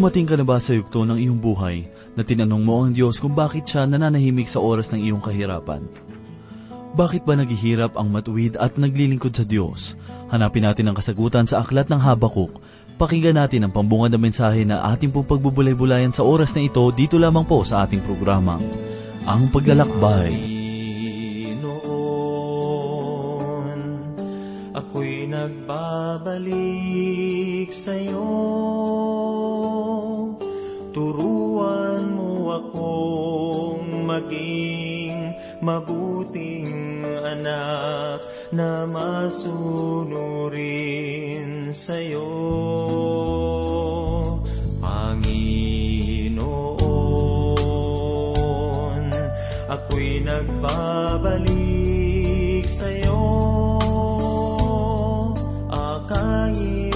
Dumating ka na ba sa yugto ng iyong buhay na tinanong mo ang Diyos kung bakit siya nananahimik sa oras ng iyong kahirapan? Bakit ba naghihirap ang matuwid at naglilingkod sa Diyos? Hanapin natin ang kasagutan sa aklat ng Habakuk. Pakinggan natin ang pambungad na mensahe na ating pong pagbubulay-bulayan sa oras na ito dito lamang po sa ating programang, Ang Paglalakbay. Panginoon, ako'y nagbabalik sa'yo. Turuan mo akong maging mabuting anak na masunurin sa'yo. Panginoon, ako'y nagbabalik sa'yo. Akayin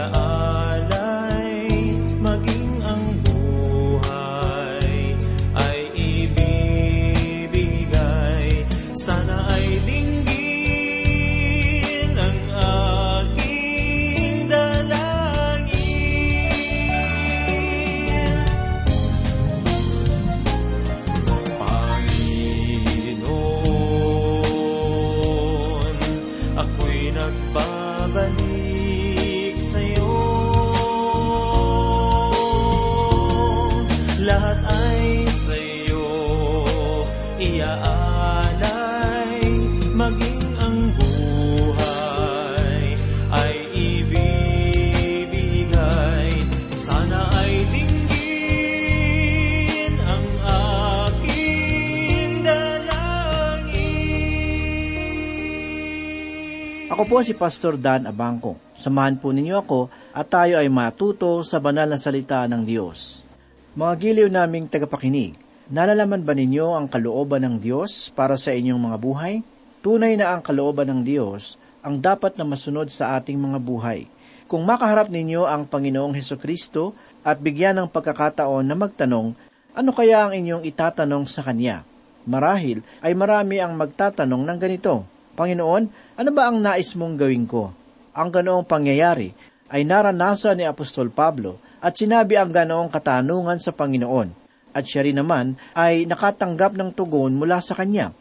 yeah. Ako po si Pastor Dan Abangco. Samahan po ninyo ako at tayo ay matuto sa banal na salita ng Diyos. Mga giliw naming tagapakinig, nalalaman ba ninyo ang kalooban ng Diyos para sa inyong mga buhay? Tunay na ang kalooban ng Diyos ang dapat na masunod sa ating mga buhay. Kung makaharap ninyo ang Panginoong Heso Kristo at bigyan ng pagkakataon na magtanong, ano kaya ang inyong itatanong sa Kanya? Marahil ay marami ang magtatanong ng ganito, Panginoon, ano ba ang nais mong gawin ko? Ang ganoong pangyayari ay naranasan ni Apostol Pablo at sinabi ang ganoong katanungan sa Panginoon. At siya rin naman ay nakatanggap ng tugon mula sa kanya.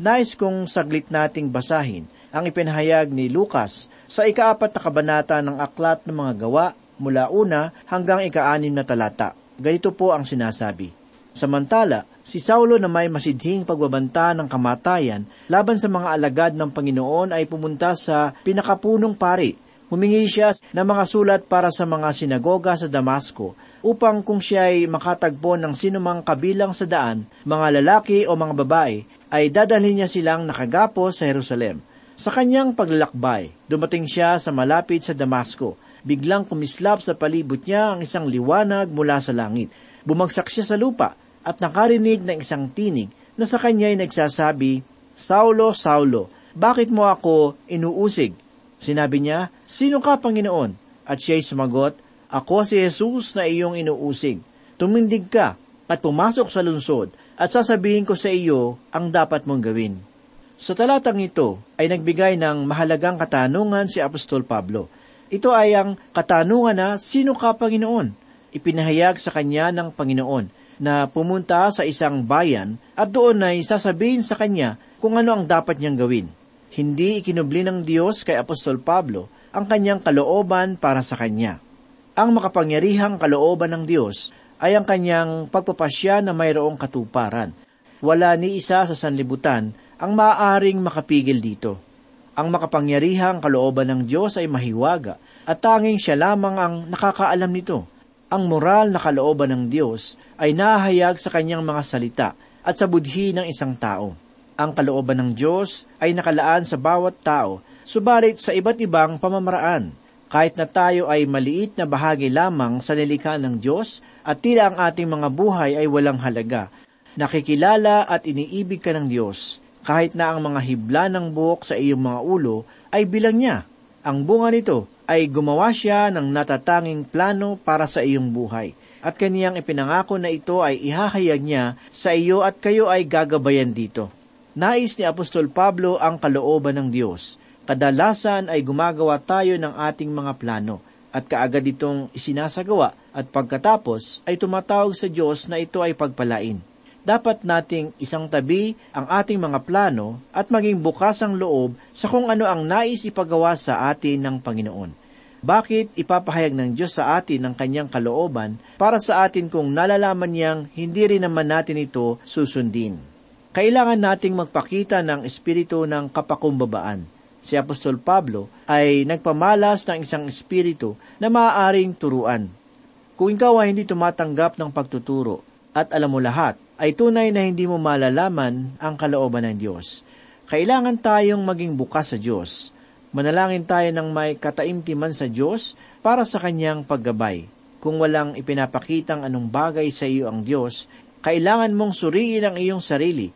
Nais kong saglit nating basahin ang ipinahayag ni Lucas sa ikaapat na kabanata ng Aklat ng mga Gawa mula una hanggang ikaanim na talata. Ganito po ang sinasabi. Samantala, si Saulo na may masidhing pagbabanta ng kamatayan laban sa mga alagad ng Panginoon ay pumunta sa pinakapunong pari. Humingi siya ng mga sulat para sa mga sinagoga sa Damasco upang kung siya ay makatagpo ng sinumang kabilang sa daan, mga lalaki o mga babae, ay dadalhin niya silang nakagapo sa Jerusalem. Sa kanyang paglalakbay, dumating siya sa malapit sa Damasco. Biglang kumislap sa palibot niya ang isang liwanag mula sa langit. Bumagsak siya sa lupa at nakarinig ng isang tinig na sa kanya ay nagsasabi, Saulo, Saulo, bakit mo ako inuusig? Sinabi niya, Sino ka, Panginoon? At siya'y sumagot, Ako si Jesus na iyong inuusig. Tumindig ka at pumasok sa lungsod at sasabihin ko sa iyo ang dapat mong gawin. Sa talatang ito ay nagbigay ng mahalagang katanungan si Apostol Pablo. Ito ay ang katanungan na, Sino ka, Panginoon? Ipinahayag sa kanya ng Panginoon na pumunta sa isang bayan at doon ay sasabihin sa kanya kung ano ang dapat niyang gawin. Hindi ikinubli ng Diyos kay Apostol Pablo ang kanyang kalooban para sa kanya. Ang makapangyarihang kalooban ng Diyos ay ang kanyang pagpapasya na mayroong katuparan. Wala ni isa sa sanlibutan ang maaaring makapigil dito. Ang makapangyarihang kalooban ng Diyos ay mahiwaga at tanging siya lamang ang nakakaalam nito. Ang moral na kalooban ng Diyos ay nahayag sa kanyang mga salita at sa budhi ng isang tao. Ang kalooban ng Diyos ay nakalaan sa bawat tao, subalit sa iba't ibang pamamaraan. Kahit na tayo ay maliit na bahagi lamang sa nilikha ng Diyos at tila ang ating mga buhay ay walang halaga, nakikilala at iniibig ka ng Diyos kahit na ang mga hibla ng buhok sa iyong mga ulo ay bilang niya. Ang bunga nito ay gumawa siya ng natatanging plano para sa iyong buhay. At kaniyang ipinangako na ito ay ihahayag niya sa iyo at kayo ay gagabayan dito. Nais ni Apostol Pablo ang kalooban ng Diyos. Kadalasan ay gumagawa tayo ng ating mga plano at kaagad itong isinasagawa at pagkatapos ay tumatawag sa Diyos na ito ay pagpalain dapat nating isang tabi ang ating mga plano at maging bukas ang loob sa kung ano ang nais ipagawa sa atin ng Panginoon. Bakit ipapahayag ng Diyos sa atin ang kanyang kalooban para sa atin kung nalalaman niyang hindi rin naman natin ito susundin? Kailangan nating magpakita ng espiritu ng kapakumbabaan. Si Apostol Pablo ay nagpamalas ng isang espiritu na maaaring turuan. Kung ikaw ay hindi tumatanggap ng pagtuturo at alam mo lahat, ay tunay na hindi mo malalaman ang kalooban ng Diyos. Kailangan tayong maging bukas sa Diyos. Manalangin tayo ng may kataimtiman sa Diyos para sa Kanyang paggabay. Kung walang ipinapakitang anong bagay sa iyo ang Diyos, kailangan mong suriin ang iyong sarili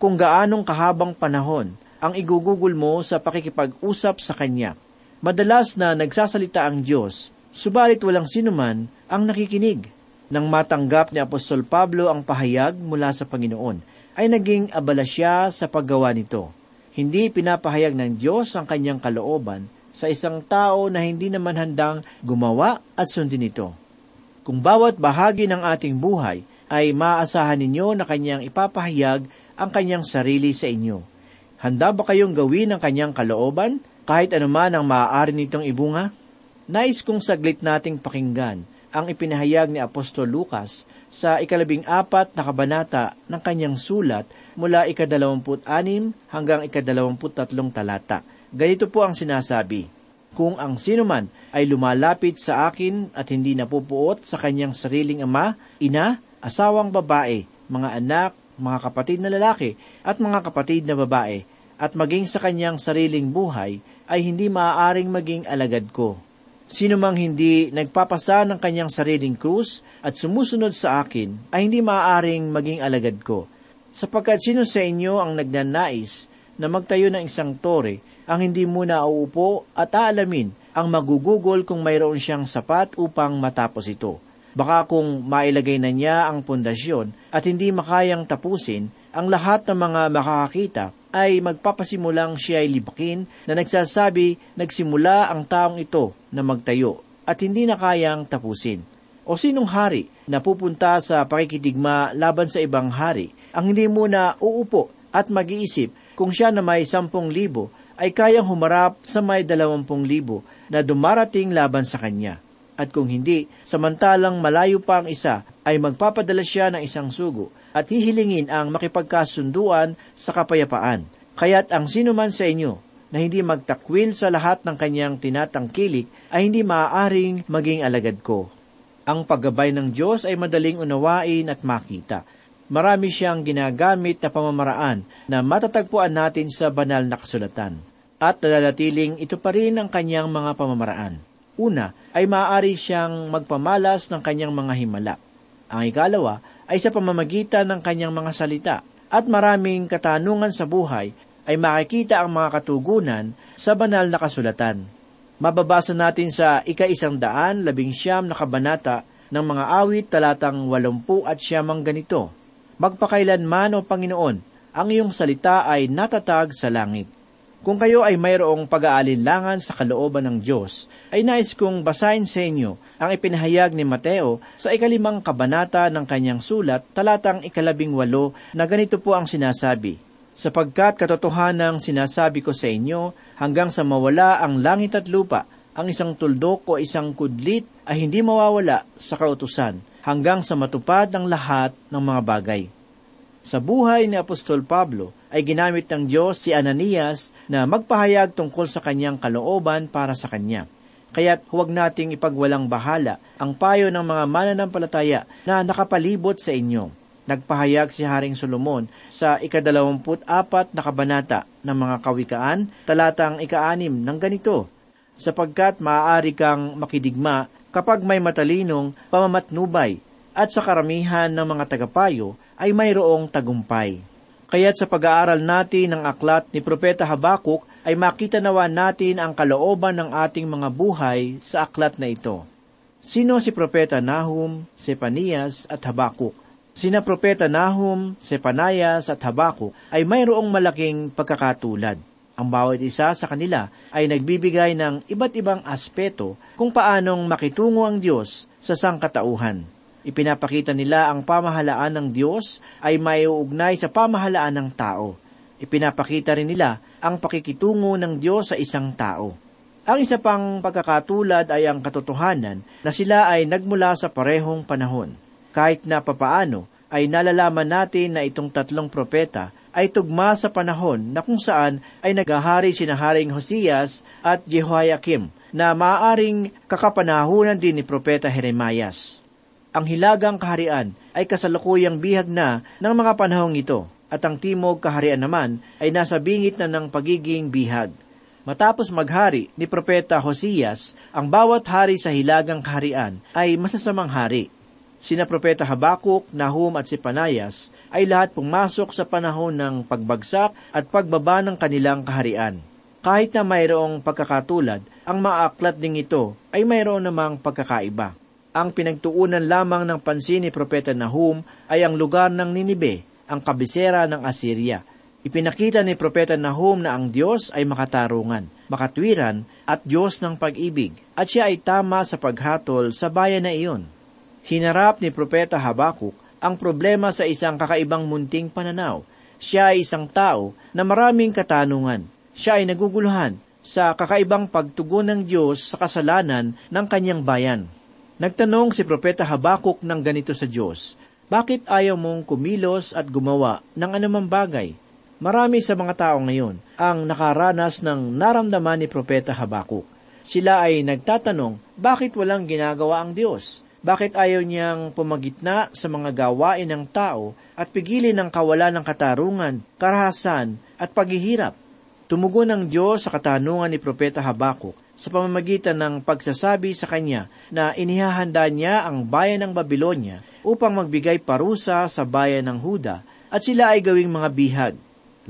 kung gaanong kahabang panahon ang igugugol mo sa pakikipag-usap sa Kanya. Madalas na nagsasalita ang Diyos, subalit walang sinuman ang nakikinig nang matanggap ni Apostol Pablo ang pahayag mula sa Panginoon, ay naging abala siya sa paggawa nito. Hindi pinapahayag ng Diyos ang kanyang kalooban sa isang tao na hindi naman handang gumawa at sundin ito. Kung bawat bahagi ng ating buhay ay maaasahan ninyo na kanyang ipapahayag ang kanyang sarili sa inyo. Handa ba kayong gawin ang kanyang kalooban kahit anuman ang maaari nitong ibunga? Nais kong saglit nating pakinggan ang ipinahayag ni Apostol Lucas sa ikalabing apat na kabanata ng kanyang sulat mula ikadalawamput anim hanggang ikadalawamput tatlong talata. Ganito po ang sinasabi, Kung ang sinuman ay lumalapit sa akin at hindi napupuot sa kanyang sariling ama, ina, asawang babae, mga anak, mga kapatid na lalaki, at mga kapatid na babae, at maging sa kanyang sariling buhay, ay hindi maaaring maging alagad ko Sino mang hindi nagpapasa ng kanyang sariling krus at sumusunod sa akin ay hindi maaaring maging alagad ko. Sapagkat sino sa inyo ang nagnanais na magtayo ng isang tore ang hindi muna uupo at aalamin ang magugugol kung mayroon siyang sapat upang matapos ito. Baka kung mailagay na niya ang pundasyon at hindi makayang tapusin, ang lahat ng mga makakakita ay magpapasimulang siya ay libakin na nagsasabi nagsimula ang taong ito na magtayo at hindi na kayang tapusin. O sinong hari na pupunta sa pakikidigma laban sa ibang hari ang hindi muna uupo at mag-iisip kung siya na may sampung libo ay kayang humarap sa may dalawampung libo na dumarating laban sa kanya. At kung hindi, samantalang malayo pa ang isa, ay magpapadala siya ng isang sugo at hihilingin ang makipagkasunduan sa kapayapaan. Kaya't ang sinuman sa inyo na hindi magtakwil sa lahat ng kanyang tinatangkilik ay hindi maaaring maging alagad ko. Ang paggabay ng Diyos ay madaling unawain at makita. Marami siyang ginagamit na pamamaraan na matatagpuan natin sa banal na kasulatan. at nananatiling ito pa rin ang kanyang mga pamamaraan. Una, ay maaari siyang magpamalas ng kanyang mga himala. Ang ikalawa ay sa pamamagitan ng kanyang mga salita at maraming katanungan sa buhay ay makikita ang mga katugunan sa banal na kasulatan. Mababasa natin sa ika-isang daan, labing siyam na kabanata ng mga awit talatang walumpu at siyamang ganito. Magpakailanman o Panginoon, ang iyong salita ay natatag sa langit. Kung kayo ay mayroong pag-aalinlangan sa kalooban ng Diyos, ay nais kong basahin sa inyo ang ipinahayag ni Mateo sa ikalimang kabanata ng kanyang sulat, talatang ikalabing walo, na ganito po ang sinasabi, Sapagkat katotohanang sinasabi ko sa inyo, hanggang sa mawala ang langit at lupa, ang isang tuldok o isang kudlit ay hindi mawawala sa kautusan, hanggang sa matupad ang lahat ng mga bagay. Sa buhay ni Apostol Pablo ay ginamit ng Diyos si Ananias na magpahayag tungkol sa kanyang kalooban para sa kanya. Kaya't huwag nating ipagwalang bahala ang payo ng mga mananampalataya na nakapalibot sa inyo. Nagpahayag si Haring Solomon sa ikadalawamput apat na kabanata ng mga kawikaan, talatang ikaanim ng ganito, sapagkat maaari kang makidigma kapag may matalinong pamamatnubay at sa karamihan ng mga tagapayo ay mayroong tagumpay. Kaya't sa pag-aaral natin ng aklat ni Propeta Habakuk ay makita nawa natin ang kalooban ng ating mga buhay sa aklat na ito. Sino si Propeta Nahum, Sepanias at Habakuk? Sina Propeta Nahum, Sepanias at Habakuk ay mayroong malaking pagkakatulad. Ang bawat isa sa kanila ay nagbibigay ng iba't ibang aspeto kung paanong makitungo ang Diyos sa sangkatauhan. Ipinapakita nila ang pamahalaan ng Diyos ay maiuugnay sa pamahalaan ng tao. Ipinapakita rin nila ang pakikitungo ng Diyos sa isang tao. Ang isa pang pagkakatulad ay ang katotohanan na sila ay nagmula sa parehong panahon. Kahit na papaano ay nalalaman natin na itong tatlong propeta ay tugma sa panahon na kung saan ay naghahari sina Haring Hosias at Jehoiakim na maaaring kakapanahunan din ni Propeta Jeremias ang hilagang kaharian ay kasalukuyang bihag na ng mga panahong ito, at ang timog kaharian naman ay nasa bingit na ng pagiging bihag. Matapos maghari ni Propeta Hosias, ang bawat hari sa hilagang kaharian ay masasamang hari. Sina Propeta Habakuk, Nahum at Sipanayas ay lahat pumasok sa panahon ng pagbagsak at pagbaba ng kanilang kaharian. Kahit na mayroong pagkakatulad, ang maaklat ding ito ay mayroon namang pagkakaiba. Ang pinagtuunan lamang ng pansin ni Propeta Nahum ay ang lugar ng Ninibe, ang kabisera ng Assyria. Ipinakita ni Propeta Nahum na ang Diyos ay makatarungan, makatwiran at Diyos ng pag-ibig, at siya ay tama sa paghatol sa bayan na iyon. Hinarap ni Propeta Habakuk ang problema sa isang kakaibang munting pananaw. Siya ay isang tao na maraming katanungan. Siya ay naguguluhan sa kakaibang pagtugon ng Diyos sa kasalanan ng kanyang bayan. Nagtanong si Propeta Habakuk ng ganito sa Diyos, Bakit ayaw mong kumilos at gumawa ng anumang bagay? Marami sa mga tao ngayon ang nakaranas ng naramdaman ni Propeta Habakuk. Sila ay nagtatanong, bakit walang ginagawa ang Diyos? Bakit ayaw niyang pumagitna sa mga gawain ng tao at pigilin ang kawalan ng katarungan, karahasan at paghihirap? Tumugon ng Diyos sa katanungan ni Propeta Habakuk sa pamamagitan ng pagsasabi sa kanya na inihahanda niya ang bayan ng Babylonia upang magbigay parusa sa bayan ng Huda at sila ay gawing mga bihag.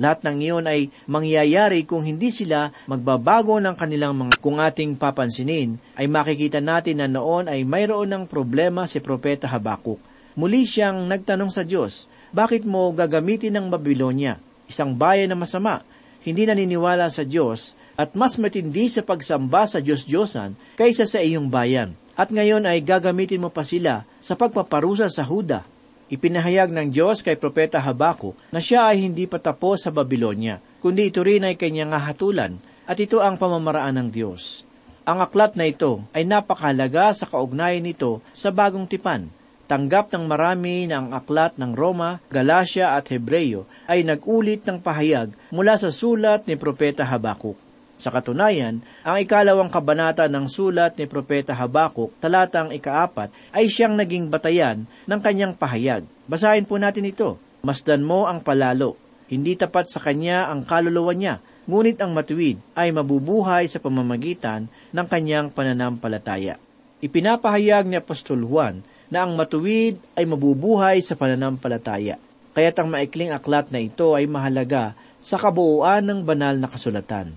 Lahat ng iyon ay mangyayari kung hindi sila magbabago ng kanilang mga kung ating papansinin, ay makikita natin na noon ay mayroon ng problema si Propeta Habakuk. Muli siyang nagtanong sa Diyos, bakit mo gagamitin ng Babylonia, isang bayan na masama, hindi naniniwala sa Diyos at mas matindi sa pagsamba sa Diyos-Diyosan kaysa sa iyong bayan. At ngayon ay gagamitin mo pa sila sa pagpaparusa sa Huda. Ipinahayag ng Diyos kay Propeta Habako na siya ay hindi patapos sa Babylonia, kundi ito rin ay kanyang hatulan at ito ang pamamaraan ng Diyos. Ang aklat na ito ay napakahalaga sa kaugnayan nito sa bagong tipan tanggap ng marami ang aklat ng Roma, Galacia at Hebreyo ay nagulit ng pahayag mula sa sulat ni Propeta Habakuk. Sa katunayan, ang ikalawang kabanata ng sulat ni Propeta Habakuk, talatang ikaapat, ay siyang naging batayan ng kanyang pahayag. Basahin po natin ito. Masdan mo ang palalo. Hindi tapat sa kanya ang kaluluwa niya. ngunit ang matuwid ay mabubuhay sa pamamagitan ng kanyang pananampalataya. Ipinapahayag ni Apostol Juan na ang matuwid ay mabubuhay sa pananampalataya. Kaya't ang maikling aklat na ito ay mahalaga sa kabuuan ng banal na kasulatan.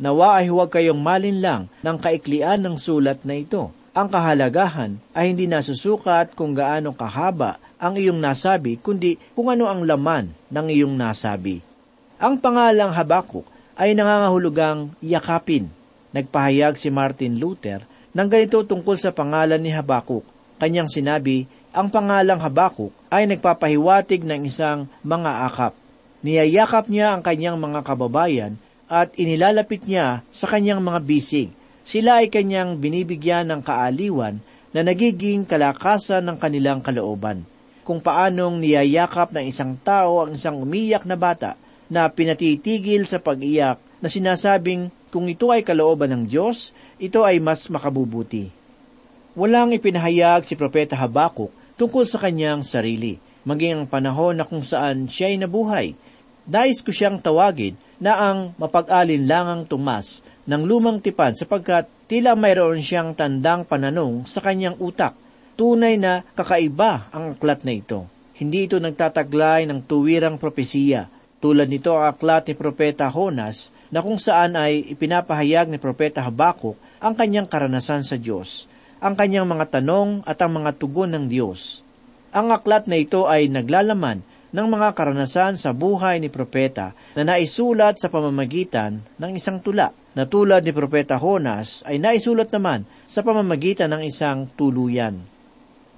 Nawa ay huwag kayong malinlang ng kaiklian ng sulat na ito. Ang kahalagahan ay hindi nasusukat kung gaano kahaba ang iyong nasabi, kundi kung ano ang laman ng iyong nasabi. Ang pangalang Habakuk ay nangangahulugang yakapin. Nagpahayag si Martin Luther ng ganito tungkol sa pangalan ni Habakuk. Kanyang sinabi, ang pangalang Habakuk ay nagpapahiwatig ng isang mga akap. Niyayakap niya ang kanyang mga kababayan at inilalapit niya sa kanyang mga bisig sila ay kanyang binibigyan ng kaaliwan na nagiging kalakasan ng kanilang kalooban. Kung paanong niyayakap ng isang tao ang isang umiyak na bata na pinatitigil sa pag-iyak na sinasabing kung ito ay kalooban ng Diyos, ito ay mas makabubuti. Walang ipinahayag si Propeta Habakuk tungkol sa kanyang sarili, maging ang panahon na kung saan siya ay nabuhay. Nais ko siyang tawagin na ang mapag-alinlangang Tomas ng lumang tipan sapagkat tila mayroon siyang tandang pananong sa kanyang utak. Tunay na kakaiba ang aklat na ito. Hindi ito nagtataglay ng tuwirang propesiya. Tulad nito ang aklat ni Propeta Honas na kung saan ay ipinapahayag ni Propeta Habakuk ang kanyang karanasan sa Diyos, ang kanyang mga tanong at ang mga tugon ng Diyos. Ang aklat na ito ay naglalaman ng mga karanasan sa buhay ni Propeta na naisulat sa pamamagitan ng isang tula na tulad ni Propeta Honas ay naisulat naman sa pamamagitan ng isang tuluyan.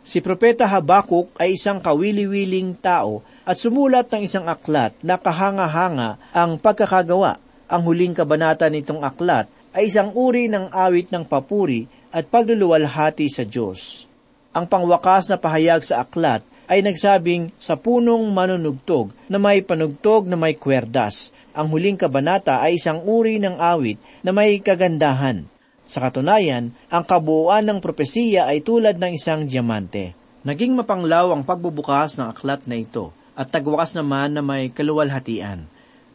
Si Propeta Habakuk ay isang kawili-wiling tao at sumulat ng isang aklat na kahanga-hanga ang pagkakagawa. Ang huling kabanata nitong aklat ay isang uri ng awit ng papuri at pagluluwalhati sa Diyos. Ang pangwakas na pahayag sa aklat ay nagsabing sa punong manunugtog na may panugtog na may kwerdas. Ang huling kabanata ay isang uri ng awit na may kagandahan. Sa katunayan, ang kabuuan ng propesiya ay tulad ng isang diamante. Naging mapanglaw ang pagbubukas ng aklat na ito at tagwakas naman na may kaluwalhatian.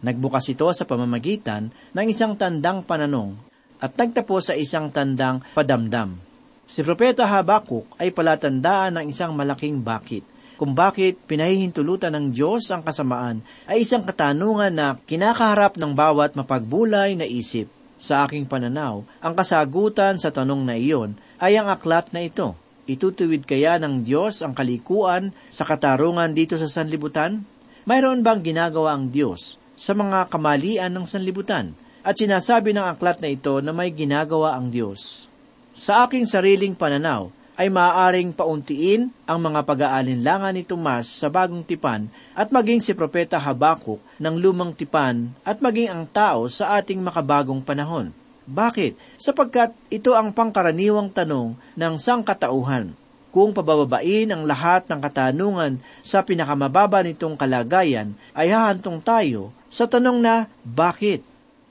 Nagbukas ito sa pamamagitan ng isang tandang pananong at nagtapos sa isang tandang padamdam. Si Propeta Habakuk ay palatandaan ng isang malaking bakit kung bakit pinahihintulutan ng Diyos ang kasamaan ay isang katanungan na kinakaharap ng bawat mapagbulay na isip. Sa aking pananaw, ang kasagutan sa tanong na iyon ay ang aklat na ito. Itutuwid kaya ng Diyos ang kalikuan sa katarungan dito sa sanlibutan? Mayroon bang ginagawa ang Diyos sa mga kamalian ng sanlibutan? At sinasabi ng aklat na ito na may ginagawa ang Diyos. Sa aking sariling pananaw, ay maaaring pauntiin ang mga pag-aalinlangan ni Tomas sa bagong tipan at maging si Propeta Habakuk ng lumang tipan at maging ang tao sa ating makabagong panahon. Bakit? Sapagkat ito ang pangkaraniwang tanong ng sangkatauhan. Kung pabababain ang lahat ng katanungan sa pinakamababa nitong kalagayan, ay hahantong tayo sa tanong na, bakit?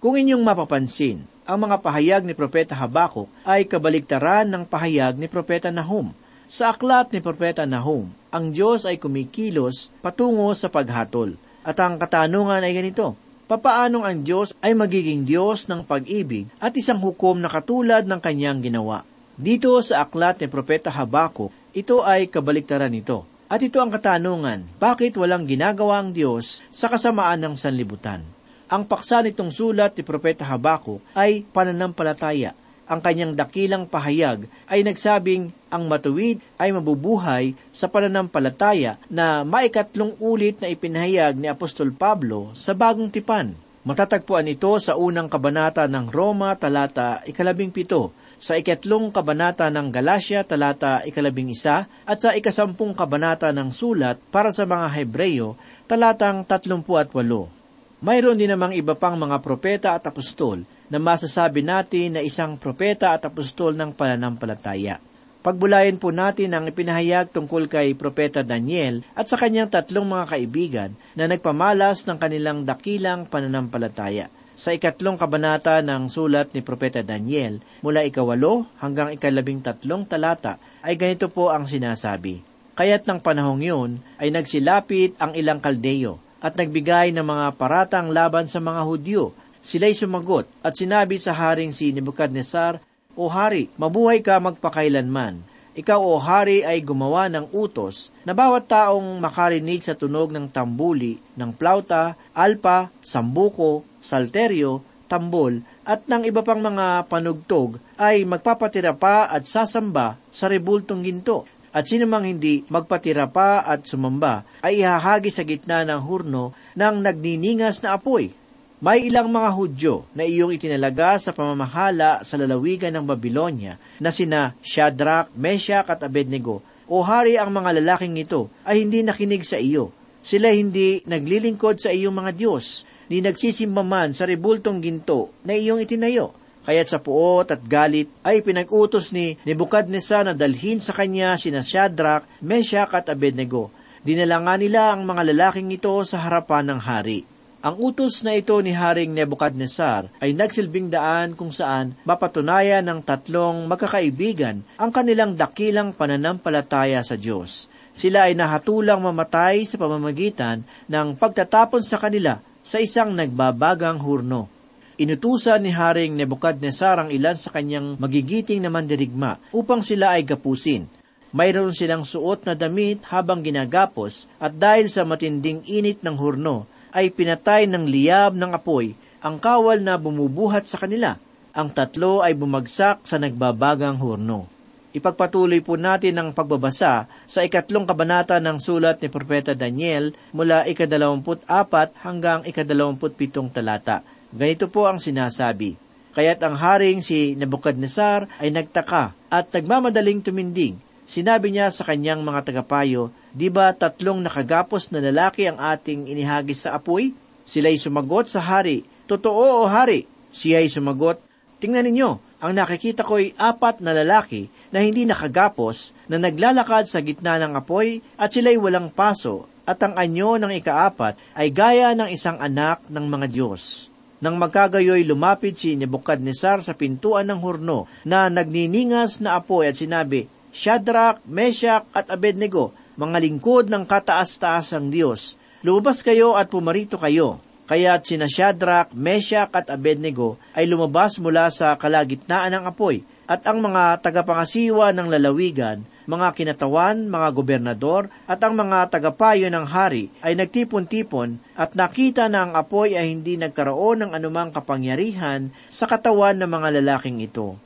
Kung inyong mapapansin, ang mga pahayag ni Propeta Habakuk ay kabaligtaran ng pahayag ni Propeta Nahum. Sa aklat ni Propeta Nahum, ang Diyos ay kumikilos patungo sa paghatol. At ang katanungan ay ganito, papaanong ang Diyos ay magiging Diyos ng pag-ibig at isang hukom na katulad ng kanyang ginawa. Dito sa aklat ni Propeta Habakuk, ito ay kabaligtaran nito. At ito ang katanungan, bakit walang ginagawa ang Diyos sa kasamaan ng sanlibutan? Ang paksa nitong sulat ni Propeta Habakuk ay pananampalataya. Ang kanyang dakilang pahayag ay nagsabing ang matuwid ay mabubuhay sa pananampalataya na maikatlong ulit na ipinahayag ni Apostol Pablo sa bagong tipan. Matatagpuan ito sa unang kabanata ng Roma talata ikalabing pito, sa ikatlong kabanata ng Galacia talata ikalabing isa, at sa ikasampung kabanata ng sulat para sa mga Hebreyo talatang tatlumpu at walo. Mayroon din namang iba pang mga propeta at apostol na masasabi natin na isang propeta at apostol ng pananampalataya. Pagbulayan po natin ang ipinahayag tungkol kay Propeta Daniel at sa kanyang tatlong mga kaibigan na nagpamalas ng kanilang dakilang pananampalataya. Sa ikatlong kabanata ng sulat ni Propeta Daniel, mula ikawalo hanggang ikalabing tatlong talata, ay ganito po ang sinasabi. Kaya't ng panahong yun ay nagsilapit ang ilang kaldeyo at nagbigay ng mga paratang laban sa mga Hudyo. Sila'y sumagot at sinabi sa haring si Nebuchadnezzar, O hari, mabuhay ka magpakailanman. Ikaw, o hari, ay gumawa ng utos na bawat taong makarinig sa tunog ng tambuli, ng plauta, alpa, sambuko, salteryo, tambol, at ng iba pang mga panugtog ay magpapatira pa at sasamba sa rebultong ginto. At sino mang hindi magpatira pa at sumamba ay ihahagi sa gitna ng hurno ng nagniningas na apoy. May ilang mga Hudyo na iyong itinalaga sa pamamahala sa lalawigan ng Babylonia na sina Shadrach, Meshach at Abednego. O hari ang mga lalaking ito ay hindi nakinig sa iyo. Sila hindi naglilingkod sa iyong mga Diyos, ni nagsisimba man sa rebultong ginto na iyong itinayo. Kaya't sa puot at galit ay pinag-utos ni Nebuchadnezzar na dalhin sa kanya sina Shadrach, Meshach at Abednego. Dinala nga nila ang mga lalaking ito sa harapan ng hari. Ang utos na ito ni Haring Nebuchadnezzar ay nagsilbing daan kung saan mapatunayan ng tatlong magkakaibigan ang kanilang dakilang pananampalataya sa Diyos. Sila ay nahatulang mamatay sa pamamagitan ng pagtatapon sa kanila sa isang nagbabagang hurno. Inutusan ni Haring Nebuchadnezzar ang ilan sa kanyang magigiting na mandirigma upang sila ay gapusin. Mayroon silang suot na damit habang ginagapos at dahil sa matinding init ng hurno, ay pinatay ng liyab ng apoy ang kawal na bumubuhat sa kanila. Ang tatlo ay bumagsak sa nagbabagang hurno. Ipagpatuloy po natin ang pagbabasa sa ikatlong kabanata ng sulat ni Propeta Daniel mula ikadalawamput apat hanggang ikadalawamput pitong talata. Ganito po ang sinasabi. Kaya't ang haring si Nebuchadnezzar ay nagtaka at nagmamadaling tuminding. Sinabi niya sa kanyang mga tagapayo, Di ba tatlong nakagapos na lalaki ang ating inihagis sa apoy? Sila'y sumagot sa hari, Totoo o hari? Siya'y sumagot, Tingnan ninyo, ang nakikita ko'y apat na lalaki na hindi nakagapos na naglalakad sa gitna ng apoy at sila'y walang paso at ang anyo ng ikaapat ay gaya ng isang anak ng mga Diyos. Nang magkagayoy lumapit si Nebuchadnezzar sa pintuan ng hurno na nagniningas na apoy at sinabi, Shadrach, Meshach at Abednego, mga lingkod ng kataas-taasang Diyos, lumabas kayo at pumarito kayo. Kaya't sina Shadrach, Meshach at Abednego ay lumabas mula sa kalagitnaan ng apoy at ang mga tagapangasiwa ng lalawigan, mga kinatawan, mga gobernador, at ang mga tagapayo ng hari ay nagtipon-tipon at nakita na ang apoy ay hindi nagkaroon ng anumang kapangyarihan sa katawan ng mga lalaking ito.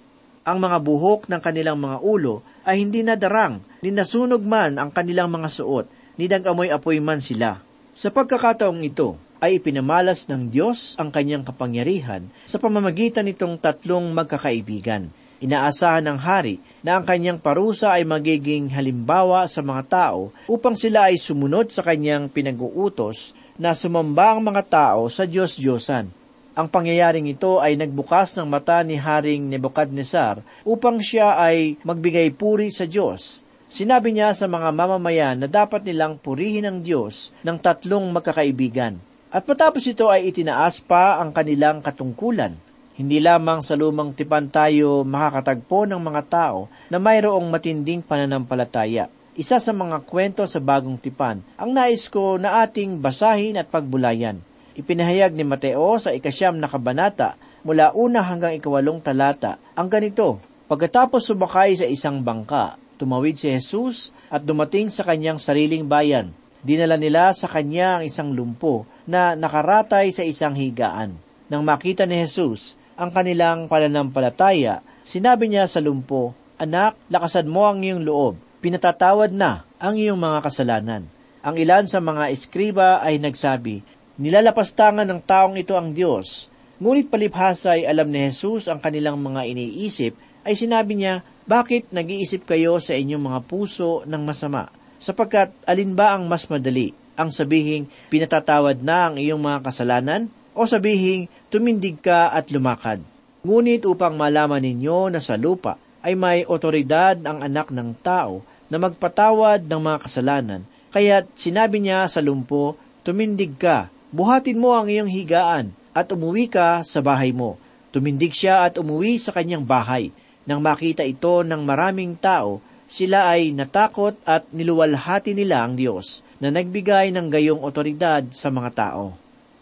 Ang mga buhok ng kanilang mga ulo ay hindi nadarang, ni nasunog man ang kanilang mga suot, ni nag-amoy-apoy man sila. Sa pagkakataong ito, ay ipinamalas ng Diyos ang kanyang kapangyarihan sa pamamagitan nitong tatlong magkakaibigan. Inaasahan ng hari na ang kanyang parusa ay magiging halimbawa sa mga tao upang sila ay sumunod sa kanyang pinag-uutos na sumamba ang mga tao sa Diyos-Diyosan. Ang pangyayaring ito ay nagbukas ng mata ni Haring Nebuchadnezzar upang siya ay magbigay puri sa Diyos. Sinabi niya sa mga mamamayan na dapat nilang purihin ang Diyos ng tatlong magkakaibigan. At matapos ito ay itinaas pa ang kanilang katungkulan. Hindi lamang sa lumang tipan tayo makakatagpo ng mga tao na mayroong matinding pananampalataya. Isa sa mga kwento sa bagong tipan, ang nais ko na ating basahin at pagbulayan. Ipinahayag ni Mateo sa ikasyam na kabanata mula una hanggang ikawalong talata ang ganito, Pagkatapos sumakay sa isang bangka, tumawid si Jesus at dumating sa kanyang sariling bayan. Dinala nila sa kanya ang isang lumpo na nakaratay sa isang higaan. Nang makita ni Jesus ang kanilang pananampalataya, sinabi niya sa lumpo, Anak, lakasan mo ang iyong loob. Pinatatawad na ang iyong mga kasalanan. Ang ilan sa mga eskriba ay nagsabi, Nilalapastangan ng taong ito ang Diyos. Ngunit palibhasa ay alam ni Jesus ang kanilang mga iniisip, ay sinabi niya, Bakit nag-iisip kayo sa inyong mga puso ng masama? Sapagkat alin ba ang mas madali? Ang sabihing, pinatatawad na ang iyong mga kasalanan? O sabihing, tumindig ka at lumakad. Ngunit upang malaman ninyo na sa lupa ay may otoridad ang anak ng tao na magpatawad ng mga kasalanan, kaya't sinabi niya sa lumpo, tumindig ka, buhatin mo ang iyong higaan, at umuwi ka sa bahay mo. Tumindig siya at umuwi sa kanyang bahay. Nang makita ito ng maraming tao, sila ay natakot at niluwalhati nila ang Diyos na nagbigay ng gayong otoridad sa mga tao.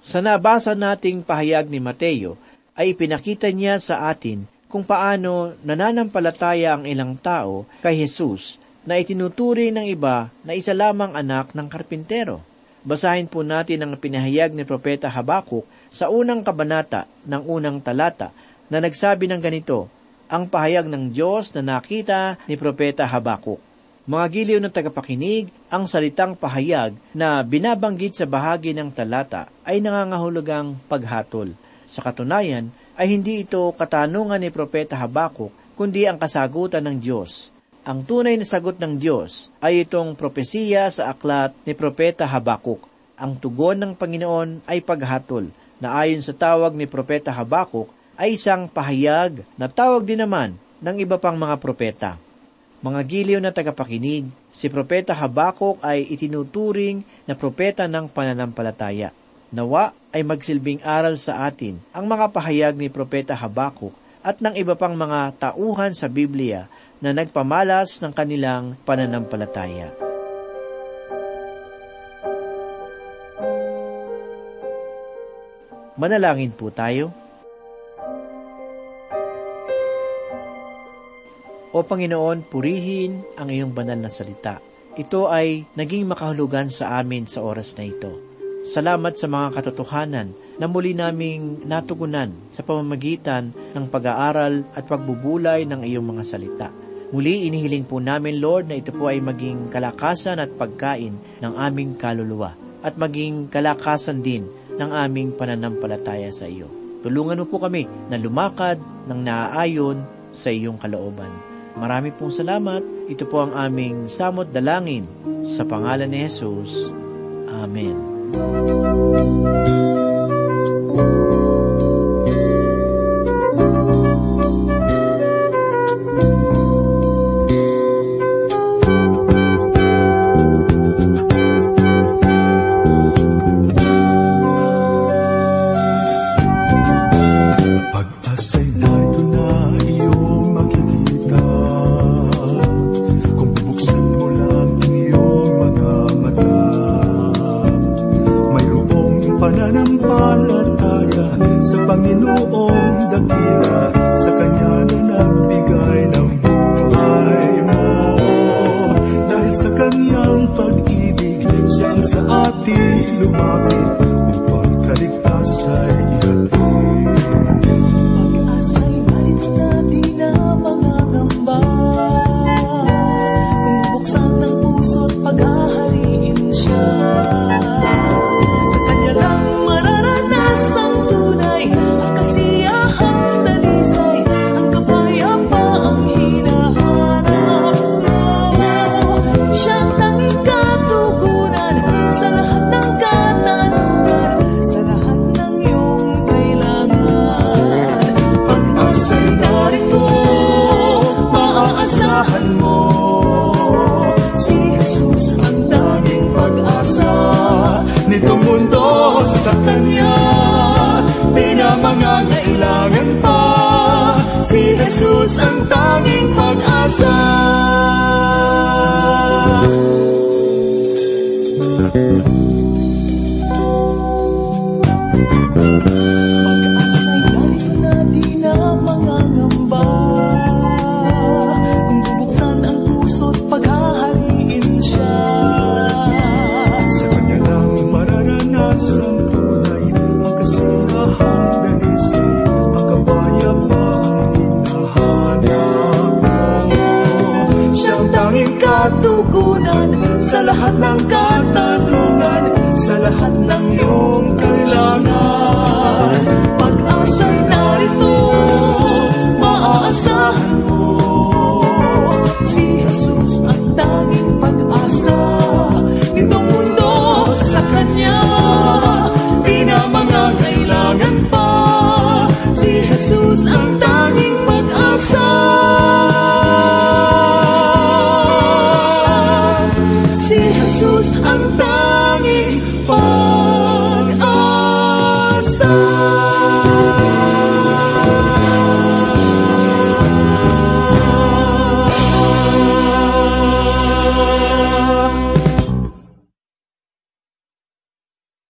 Sa nabasa nating pahayag ni Mateo, ay ipinakita niya sa atin kung paano nananampalataya ang ilang tao kay Jesus na itinuturing ng iba na isa lamang anak ng karpintero. Basahin po natin ang pinahayag ni Propeta Habakuk sa unang kabanata ng unang talata na nagsabi ng ganito, ang pahayag ng Diyos na nakita ni Propeta Habakuk. Mga giliw ng tagapakinig, ang salitang pahayag na binabanggit sa bahagi ng talata ay nangangahulugang paghatol. Sa katunayan, ay hindi ito katanungan ni Propeta Habakuk, kundi ang kasagutan ng Diyos. Ang tunay na sagot ng Diyos ay itong propesiya sa aklat ni Propeta Habakuk. Ang tugon ng Panginoon ay paghatol, na ayon sa tawag ni Propeta Habakuk ay isang pahayag na tawag din naman ng iba pang mga propeta. Mga giliw na tagapakinig, si Propeta Habakuk ay itinuturing na propeta ng pananampalataya. Nawa ay magsilbing aral sa atin ang mga pahayag ni Propeta Habakuk at ng iba pang mga tauhan sa Biblia na nagpamalas ng kanilang pananampalataya. Manalangin po tayo. O Panginoon, purihin ang iyong banal na salita. Ito ay naging makahulugan sa amin sa oras na ito. Salamat sa mga katotohanan na muli naming natugunan sa pamamagitan ng pag-aaral at pagbubulay ng iyong mga salita. Muli inihiling po namin, Lord, na ito po ay maging kalakasan at pagkain ng aming kaluluwa at maging kalakasan din ng aming pananampalataya sa iyo. Tulungan mo po kami na lumakad ng naaayon sa iyong kalooban. Marami pong salamat. Ito po ang aming samot dalangin sa pangalan ni Jesus. Amen. Pag-asa'y 不能够